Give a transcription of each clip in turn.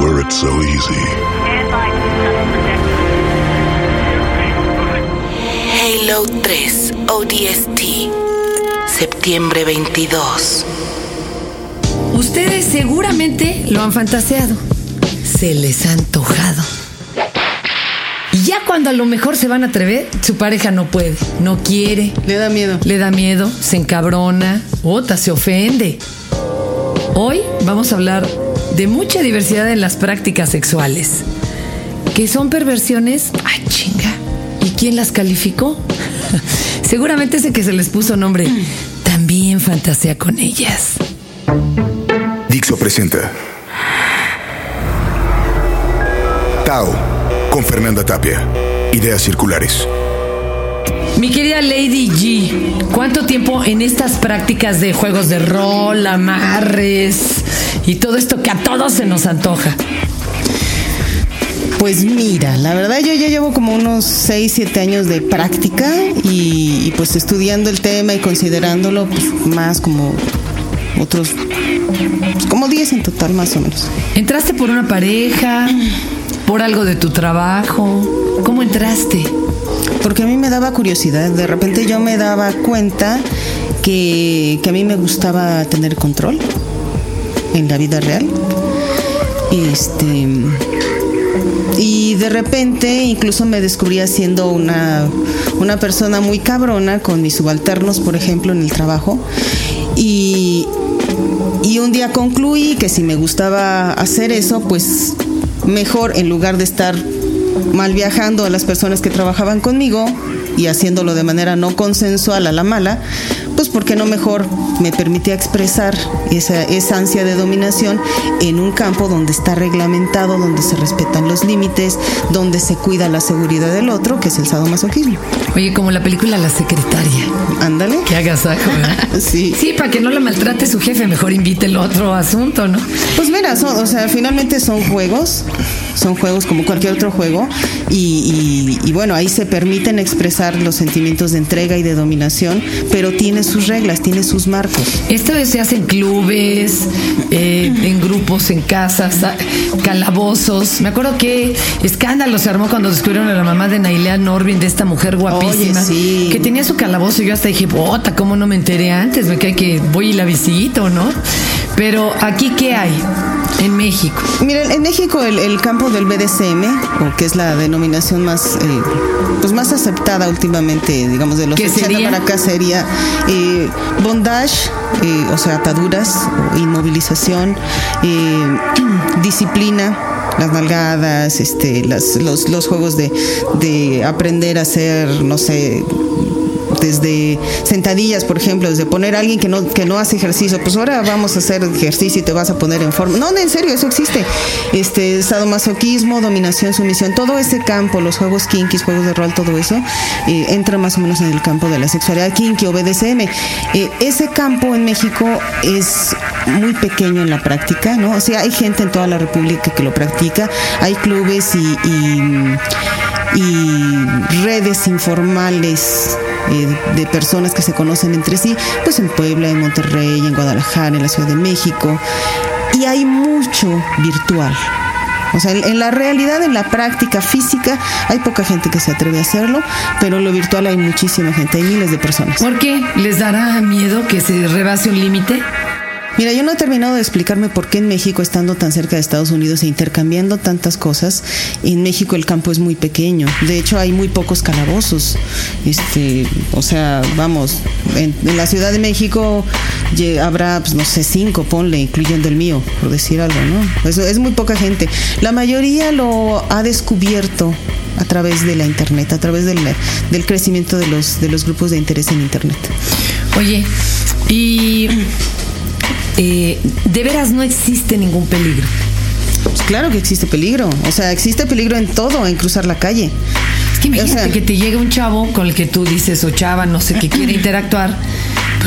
were it so easy? Halo 3 ODST, septiembre 22. Ustedes seguramente lo han fantaseado. Se les ha antojado. Y ya cuando a lo mejor se van a atrever, su pareja no puede, no quiere, Le da miedo. le da miedo, se encabrona, otra se ofende. Hoy vamos a hablar de mucha diversidad en las prácticas sexuales. Que son perversiones, ¡ay chinga! ¿Y quién las calificó? Seguramente ese que se les puso nombre también fantasea con ellas. Dixo presenta Tao con Fernanda Tapia. Ideas circulares. Mi querida Lady G, ¿cuánto tiempo en estas prácticas de juegos de rol, amarres y todo esto que a todos se nos antoja? Pues mira, la verdad yo ya llevo como unos 6, 7 años de práctica y, y, pues estudiando el tema y considerándolo pues, más como otros, pues, como 10 en total más o menos. ¿Entraste por una pareja? ¿Por algo de tu trabajo? ¿Cómo entraste? Porque a mí me daba curiosidad, de repente yo me daba cuenta que, que a mí me gustaba tener control en la vida real. Este y de repente incluso me descubría siendo una, una persona muy cabrona con mis subalternos, por ejemplo, en el trabajo. Y, y un día concluí que si me gustaba hacer eso, pues mejor en lugar de estar mal viajando a las personas que trabajaban conmigo y haciéndolo de manera no consensual a la mala, pues porque no mejor me permitía expresar esa, esa ansia de dominación en un campo donde está reglamentado, donde se respetan los límites, donde se cuida la seguridad del otro, que es el sadomasoquismo. Oye, como la película La Secretaria. Ándale. Que agasajo, ¿verdad? sí. Sí, para que no la maltrate su jefe, mejor invite el otro asunto, ¿no? Pues son, o sea, finalmente son juegos, son juegos como cualquier otro juego, y, y, y bueno, ahí se permiten expresar los sentimientos de entrega y de dominación, pero tiene sus reglas, tiene sus marcos. Esto se hace en clubes, eh, en grupos, en casas, calabozos. Me acuerdo que escándalo se armó cuando descubrieron a la mamá de Nailea Norvin, de esta mujer guapísima, Oye, sí. que tenía su calabozo. Y yo hasta dije, bota, ¿cómo no me enteré antes? Me cae que voy y la visito, ¿no? Pero aquí, ¿qué hay? En México. Miren, en México el, el, campo del BDSM, o que es la denominación más, eh, pues más aceptada últimamente, digamos, de los 80 sería? para acá sería eh, bondage, eh, o sea, ataduras, inmovilización, eh, disciplina las nalgadas, este, las, los, los juegos de, de aprender a hacer, no sé, desde sentadillas, por ejemplo, desde poner a alguien que no, que no hace ejercicio, pues ahora vamos a hacer ejercicio y te vas a poner en forma. No, en serio, eso existe. Este, sadomasoquismo, dominación, sumisión, todo ese campo, los juegos kinky, juegos de rol, todo eso, eh, entra más o menos en el campo de la sexualidad kinky o BDSM. Eh, ese campo en México es muy pequeño en la práctica, ¿no? O sea, hay gente en toda la República que lo practica, hay clubes y, y, y redes informales eh, de personas que se conocen entre sí, pues en Puebla, en Monterrey, en Guadalajara, en la Ciudad de México. Y hay mucho virtual. O sea, en, la realidad, en la práctica física, hay poca gente que se atreve a hacerlo, pero en lo virtual hay muchísima gente, hay miles de personas. ¿Por qué? ¿Les dará miedo que se rebase un límite? Mira, yo no he terminado de explicarme por qué en México, estando tan cerca de Estados Unidos e intercambiando tantas cosas, en México el campo es muy pequeño. De hecho, hay muy pocos calabozos. Este, o sea, vamos, en, en la Ciudad de México habrá, pues, no sé, cinco, ponle, incluyendo el mío, por decir algo, ¿no? Es, es muy poca gente. La mayoría lo ha descubierto a través de la internet, a través del, del crecimiento de los, de los grupos de interés en internet. Oye, y eh, de veras no existe ningún peligro. Pues claro que existe peligro. O sea, existe peligro en todo, en cruzar la calle. Es que imagínate o sea, que te llega un chavo con el que tú dices, o chava, no sé, que quiere interactuar.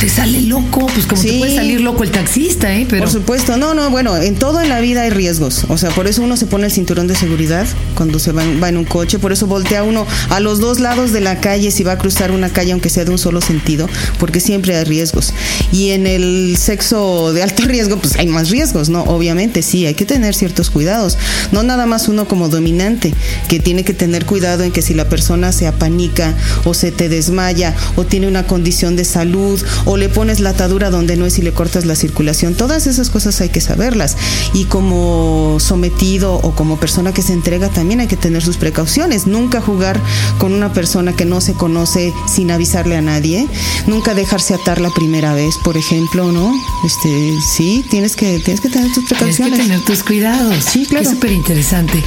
Te sale loco, pues como te Sí. puede salir loco el taxista, ¿eh? Pero Por supuesto, no, no, bueno, en todo en la vida hay riesgos. O sea, por eso uno se pone el cinturón de seguridad cuando se va, en- va en un coche, por eso voltea uno a los dos lados de la calle si va a cruzar una calle, aunque sea de un solo sentido, porque siempre hay riesgos. Y en el sexo de alto riesgo, pues hay más riesgos, ¿no? Obviamente, sí, hay que tener ciertos cuidados. No nada más uno como dominante, que tiene que tener cuidado en que si la persona se apanica o se te desmaya o tiene una condición de salud o le pones la atadura donde no es y le cortas la circulación, todas esas cosas hay que saberlas. Y como sometido o como persona que se entrega también hay que tener sus precauciones. Nunca jugar con una persona que no se conoce sin avisarle a nadie. Nunca dejarse atar la primera vez, por ejemplo, ¿no? Este, sí, tienes que, tienes que tener tus tienes que precauciones. tener tus cuidados. Sí, claro. Es súper interesante.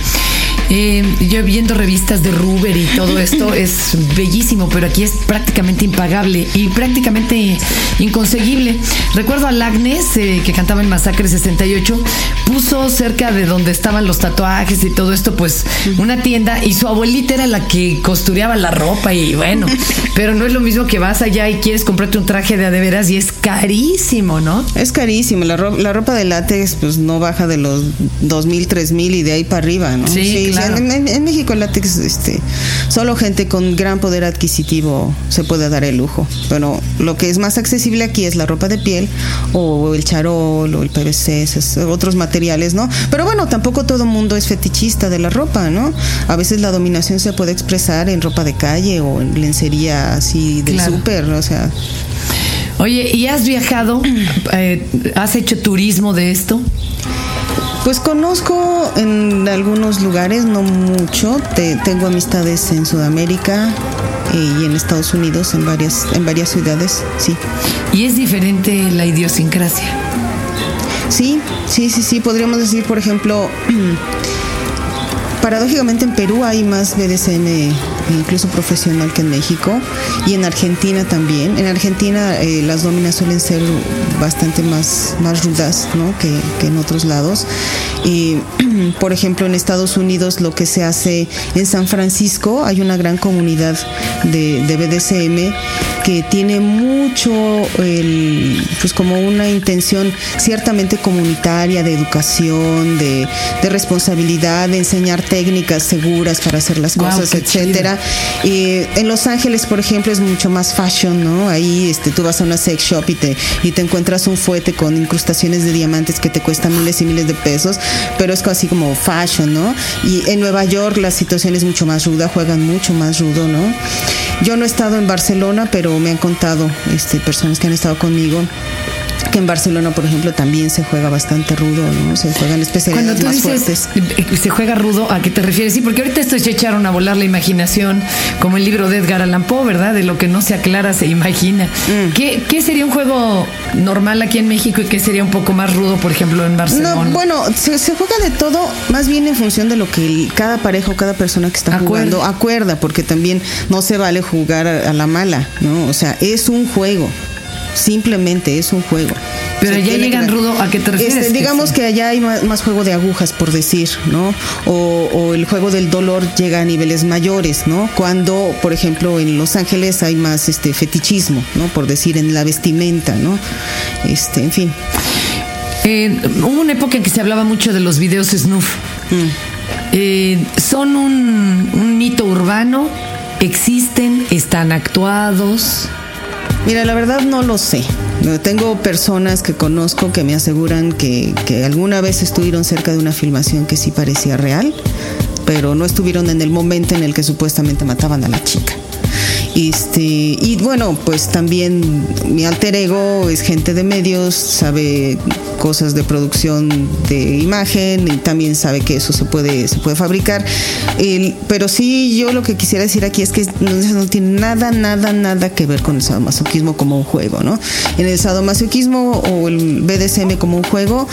Eh, yo viendo revistas de Ruber y todo esto es bellísimo, pero aquí es prácticamente impagable y prácticamente inconseguible. Recuerdo a Lagnes, eh, que cantaba en Masacre 68, puso cerca de donde estaban los tatuajes y todo esto, pues una tienda y su abuelita era la que costureaba la ropa y bueno, pero no es lo mismo que vas allá y quieres comprarte un traje de a de veras y es carísimo, ¿no? Es carísimo, la ropa, la ropa de látex pues no baja de los dos mil, tres mil y de ahí para arriba, ¿no? Sí, claro. en, en- en México el látex, este, solo gente con gran poder adquisitivo se puede dar el lujo, pero lo que es más accesible aquí es la ropa de piel o el charol o el PVC, esos otros materiales, ¿no? Pero bueno, tampoco todo mundo es fetichista de la ropa, ¿no? A veces la dominación se puede expresar en ropa de calle o en lencería así del Claro. súper, o sea, Oye, ¿y has viajado? Eh, ¿Has hecho turismo de esto? Pues conozco en algunos lugares, no mucho. Te- tengo amistades en Sudamérica eh, y en Estados Unidos, en varias, en varias ciudades, sí. Y es diferente la idiosincrasia. Sí, sí, sí, sí. Podríamos decir, por ejemplo, paradójicamente en Perú hay más BDSM, incluso profesional, que en México. Y en Argentina también. En Argentina eh, las dominas suelen ser bastante más, más rudas ¿no? que, que en otros lados. Y, por ejemplo, en Estados Unidos lo que se hace en San Francisco, hay una gran comunidad de, de BDSM que tiene mucho, el, pues como una intención ciertamente comunitaria, de educación, de, de responsabilidad, de enseñar técnicas seguras para hacer las cosas, qué etcétera. Eh, en Los Ángeles, por ejemplo, es mucho más fashion, ¿no? Ahí este, tú vas a una sex shop y te, y te encuentras un fuete con incrustaciones de diamantes que te cuestan miles y miles de pesos, pero es así como fashion, ¿no? Y en Nueva York la situación es mucho más ruda, juegan mucho más rudo, ¿no? Yo no he estado en Barcelona, pero me han contado este, personas que han estado conmigo que en Barcelona, por ejemplo, también se juega bastante rudo, ¿no? Se juegan Cuando especialidades tú más dices fuertes. eh, se juega rudo, ¿a qué te refieres? Sí, porque ahorita estos echaron a volar la imaginación, como el libro de Edgar Allan Poe, ¿verdad? De lo que no se aclara se imagina. Mm. ¿Qué, qué sería un juego normal aquí en México y qué sería un poco más rudo, por ejemplo, en Barcelona? No, bueno, se, se juega de todo, más bien en función de lo que el- cada pareja o cada persona que está Acuerda. jugando acuerda, porque también no se vale jugar a, a la mala, ¿no? O sea, es un juego. Simplemente es un juego. Pero tiene llegan que- rudo, ¿a qué te refieres? Este, Que digamos sí. que allá hay más, más juego de agujas, por decir, ¿no? O, o el juego del dolor llega a niveles mayores, ¿no? Cuando, por ejemplo, en Los Ángeles hay más este fetichismo, ¿no? Por decir, en la vestimenta, ¿no? Este, en fin. Eh, hubo una época en que se hablaba mucho de los videos snuff. Mm. Eh, ¿Son un, un mito urbano? ¿Existen? ¿Están actuados? Mira, la verdad no lo sé. Tengo personas que conozco que me aseguran que, que alguna vez estuvieron cerca de una filmación que sí parecía real, pero no estuvieron en el momento en el que supuestamente mataban a la chica. Este, y bueno, pues también mi alter ego es gente de medios, sabe cosas de producción de imagen y también sabe que eso se puede, se puede fabricar. El- pero sí, yo lo que quisiera decir aquí es que no, no tiene nada, nada, nada que ver con el sadomasoquismo como un juego, ¿no? En el sadomasoquismo o el BDSM como un juego,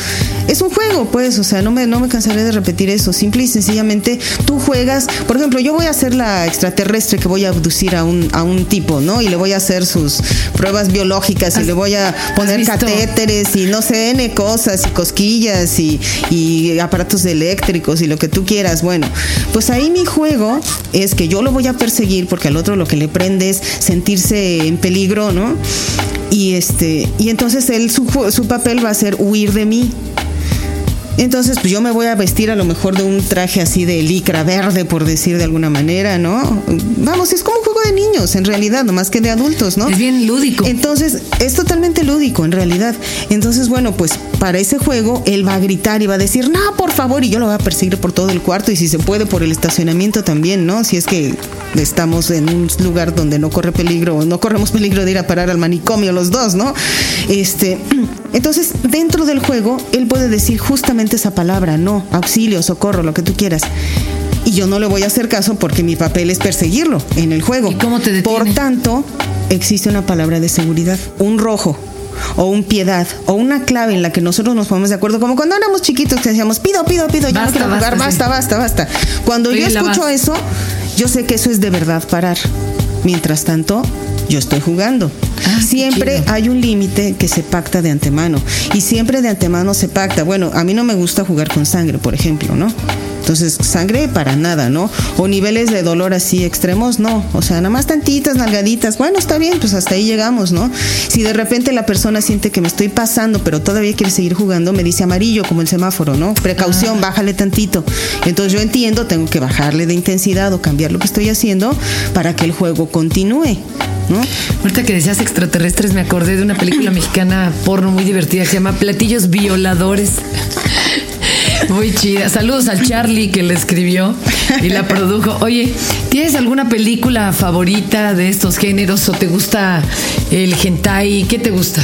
es un juego, pues, o sea, no me, no me cansaré de repetir eso. Simple y sencillamente tú juegas, por ejemplo, yo voy a ser la extraterrestre que voy a abducir a un, a un tipo, ¿no? Y le voy a hacer sus pruebas biológicas y ¿Has- le voy a poner catéteres y no sé, N cosas y cosquillas y, y aparatos eléctricos y lo que tú quieras. Bueno, pues ahí mi juego es que yo lo voy a perseguir porque al otro lo que le prende es sentirse en peligro, ¿no? Y este, y entonces él su, su papel va a ser huir de mí. Entonces, pues yo me voy a vestir a lo mejor de un traje así de licra verde, por decir de alguna manera, ¿no? Vamos, es como un juego de niños, en realidad, no más que de adultos, ¿no? Es bien lúdico. Entonces, es totalmente lúdico, en realidad. Entonces, bueno, pues para ese juego, él va a gritar y va a decir, no, por favor, y yo lo voy a perseguir por todo el cuarto y si se puede por el estacionamiento también, ¿no? Si es que estamos en un lugar donde no corre peligro, no corremos peligro de ir a parar al manicomio los dos, ¿no? Este, entonces, dentro del juego, él puede decir justamente esa palabra, no, auxilio, socorro, lo que tú quieras. Y yo no le voy a hacer caso porque mi papel es perseguirlo en el juego. ¿Y cómo te detiene? Por tanto, existe una palabra de seguridad, un rojo o un piedad o una clave en la que nosotros nos ponemos de acuerdo, como cuando éramos chiquitos que decíamos pido, pido, pido, ya no quiero jugar, basta, basta, basta, basta. Cuando Oye, yo escucho eso, yo sé que eso es de verdad parar. Mientras tanto, yo estoy jugando. Ah, siempre hay un límite que se pacta de antemano y siempre de antemano se pacta. Bueno, a mí no me gusta jugar con sangre, por ejemplo, ¿no? Entonces, sangre para nada, ¿no? O niveles de dolor así extremos, no. O sea, nada más tantitas, nalgaditas. Bueno, está bien, pues hasta ahí llegamos, ¿no? Si de repente la persona siente que me estoy pasando, pero todavía quiere seguir jugando, me dice amarillo como el semáforo, ¿no? Precaución, bájale tantito. Entonces yo entiendo, tengo que bajarle de intensidad o cambiar lo que estoy haciendo para que el juego continúe, ¿no? Ahorita que decías extraterrestres, me acordé de una película mexicana porno muy divertida que se llama Platillos Violadores. Muy chida. Saludos al Charlie que la escribió y la produjo. Oye, ¿tienes alguna película favorita de estos géneros o te gusta el hentai? ¿Qué te gusta?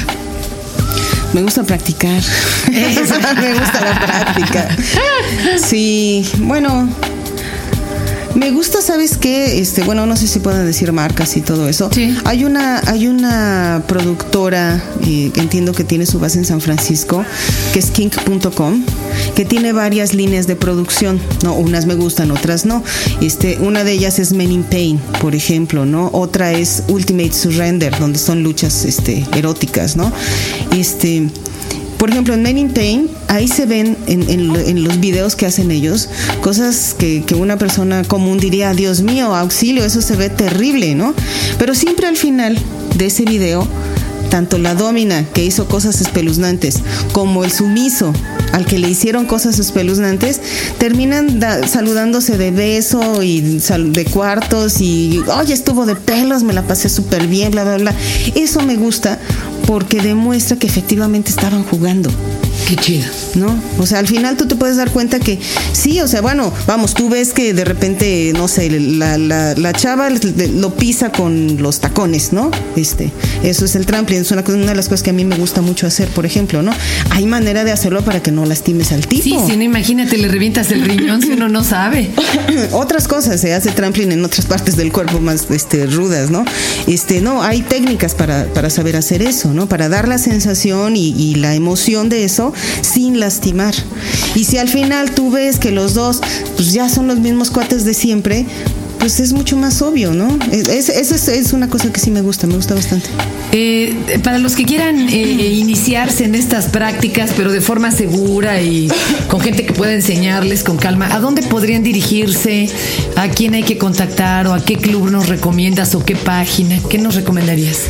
Me gusta practicar. me gusta la práctica. Sí, bueno. Me gusta, ¿sabes qué? Este, bueno, no sé si pueden decir marcas y todo eso. Sí. Hay una, hay una productora eh, que entiendo que tiene su base en San Francisco, que es kink.com, que tiene varias líneas de producción. No, unas me gustan, otras no. Este, una de ellas es Men in Pain, por ejemplo, ¿no? Otra es Ultimate Surrender, donde son luchas este, eróticas, ¿no? Este. Por ejemplo, en Men in Pain, ahí se ven en, en lo- en los videos que hacen ellos cosas que, una persona común diría, Dios mío, auxilio, eso se ve terrible, ¿no? Pero siempre al final de ese video, tanto la domina que hizo cosas espeluznantes como el sumiso al que le hicieron cosas espeluznantes, terminan saludándose de beso y sal- de cuartos y, oye, estuvo de pelos, me la pasé súper bien, bla, bla, bla. Eso me gusta porque demuestra que efectivamente estaban jugando. Qué chido. ¿no? O sea, al final tú te puedes dar cuenta que sí, o sea, bueno, vamos, tú ves que de repente, no sé, la, la, la chava lo pisa con los tacones, ¿no? Este, eso es el trampling, es una, una de las cosas que a mí me gusta mucho hacer, por ejemplo, ¿no? Hay manera de hacerlo para que no lastimes al tipo. Sí, sí, no, imagínate, le revientas el riñón si uno no sabe. otras cosas se hace trampling en otras partes del cuerpo más este, rudas, ¿no? Este, no, hay técnicas para, para saber hacer eso, ¿no? Para dar la sensación y, y la emoción de eso sin lastimar. Y si al final tú ves que los dos pues ya son los mismos cuates de siempre, pues es mucho más obvio, ¿no? Es, es- eso es, es una cosa que sí me gusta, me gusta bastante. Eh, para los que quieran eh, iniciarse en estas prácticas, pero de forma segura y con gente que pueda enseñarles con calma, ¿a dónde podrían dirigirse? ¿A quién hay que contactar? ¿O a qué club nos recomiendas? ¿O qué página? ¿Qué nos recomendarías?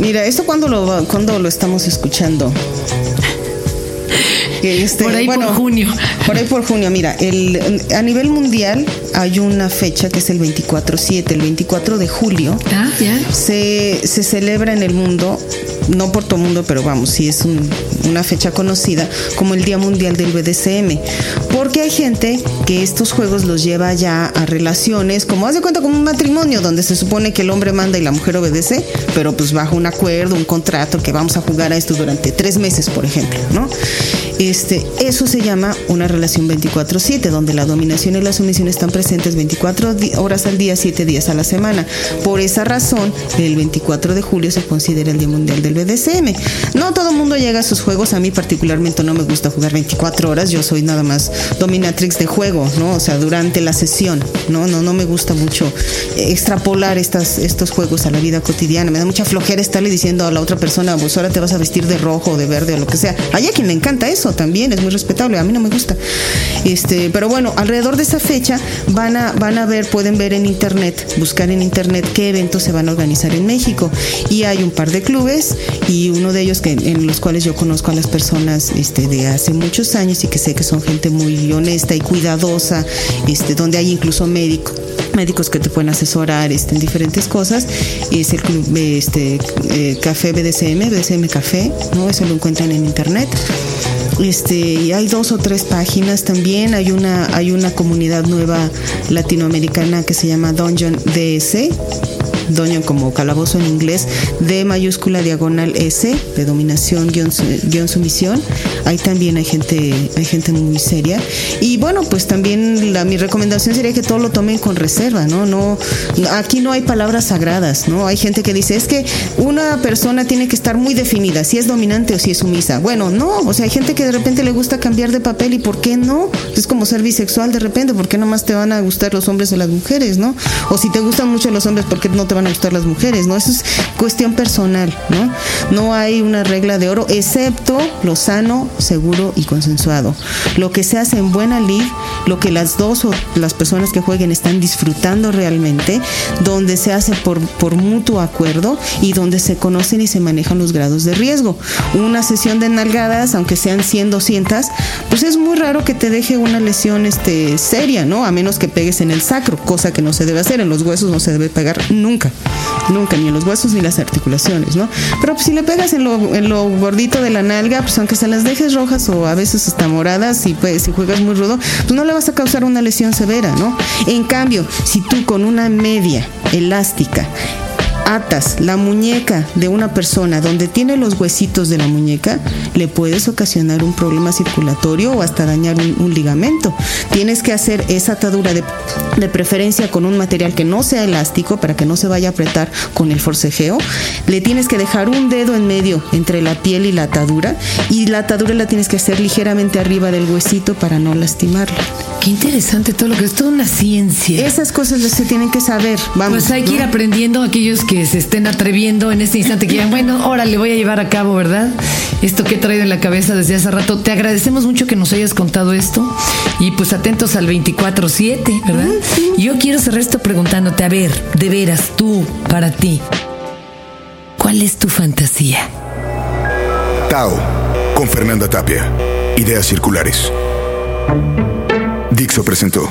Mira, ¿esto cuando lo, cuando lo estamos escuchando? Este, Por ahí por junio. Por ahí por junio, mira, el, a nivel mundial hay una fecha que es el 24-7, el 24 de julio. Ah, ya. Se, se celebra en el mundo, no por todo el mundo, pero vamos, sí es un- una fecha conocida como el Día Mundial del BDSM. Porque hay gente que estos juegos los lleva ya a relaciones, como haz de cuenta como un matrimonio, donde se supone que el hombre manda y la mujer obedece, pero pues bajo un acuerdo, un contrato, que vamos a jugar a esto durante tres meses, por ejemplo, ¿no? Este, eso se llama una relación 24/7, donde la dominación y la sumisión están presentes 24 di- horas al día, 7 días a la semana. Por esa razón, el 24 de julio se considera el Día Mundial del BDSM. No todo el mundo llega a sus juegos, a mí particularmente no me gusta jugar 24 horas, yo soy nada más dominatrix de juego, ¿no? O sea, durante la sesión, ¿no? No, no me gusta mucho extrapolar estos juegos a la vida cotidiana. Me da mucha flojera estarle diciendo a la otra persona, pues ahora te vas a vestir de rojo de verde o lo que sea. Hay a quien le encanta eso, también es muy respetable, a mí no me gusta. Este, pero bueno, alrededor de esa fecha van a, van a ver, pueden ver en internet, buscar en internet qué eventos se van a organizar en México. Y hay un par de clubes y uno de ellos que, en los cuales yo conozco a las personas este, de hace muchos años y que sé que son gente muy honesta y cuidadosa, este, donde hay incluso médicos médicos que te pueden asesorar este, en diferentes cosas. Es el club este, eh, Café BDSM, BDSM Café, ¿no? Eso lo encuentran en internet. Este, y hay dos o tres páginas también. Hay una, hay una comunidad nueva latinoamericana que se llama Dungeon DS Doño como calabozo en inglés, D mayúscula diagonal S, de dominación guion, sumisión. Ahí también hay gente, hay gente muy seria. Y bueno, pues también la, mi recomendación sería que todo lo tomen con reserva, ¿no? No, aquí no hay palabras sagradas, ¿no? Hay gente que dice, es que una persona tiene que estar muy definida, si es dominante o si es sumisa. Bueno, no, o sea, hay gente que de repente le gusta cambiar de papel y ¿por qué no? Es como ser bisexual de repente, ¿por qué nomás te van a gustar los hombres o las mujeres, ¿no? O si te gustan mucho los hombres, ¿por qué no te van a gustar las mujeres, ¿no? Eso es cuestión personal, ¿no? No hay una regla de oro, excepto lo sano, seguro y consensuado. Lo que se hace en buena lid, lo que las dos o las personas que jueguen están disfrutando realmente, donde se hace por, por mutuo acuerdo y donde se conocen y se manejan los grados de riesgo. Una sesión de nalgadas, aunque sean 100, 200, pues es muy raro que te deje una lesión este, seria, ¿no? A menos que pegues en el sacro, cosa que no se debe hacer, en los huesos no se debe pegar nunca nunca, ni en los huesos ni las articulaciones, ¿no? Pero pues, si le pegas en lo, en gordito de la nalga, pues aunque se las dejes rojas o a veces hasta moradas, y pues, si juegas muy rudo, pues no le vas a causar una lesión severa, ¿no? En cambio, si tú con una media elástica atas la muñeca de una persona donde tiene los huesitos de la muñeca, le puedes ocasionar un problema circulatorio o hasta dañar un, ligamento. Tienes que hacer esa atadura de, de, preferencia con un material que no sea elástico para que no se vaya a apretar con el forcejeo. Le tienes que dejar un dedo en medio entre la piel y la atadura y la atadura la tienes que hacer ligeramente arriba del huesito para no lastimarla. Qué interesante todo lo que es toda una ciencia. Esas cosas se tienen que saber. Vamos, pues hay que ir aprendiendo aquellos que se estén atreviendo en este instante, que digan, bueno, ahora le voy a llevar a cabo, ¿verdad? Esto que he traído en la cabeza desde hace rato. Te agradecemos mucho que nos hayas contado esto y pues atentos al 24-7, ¿verdad? Yo quiero cerrar esto preguntándote, a ver, de veras, tú, para ti, ¿cuál es tu fantasía? Tao, con Fernanda Tapia. Ideas circulares. Dixo presentó.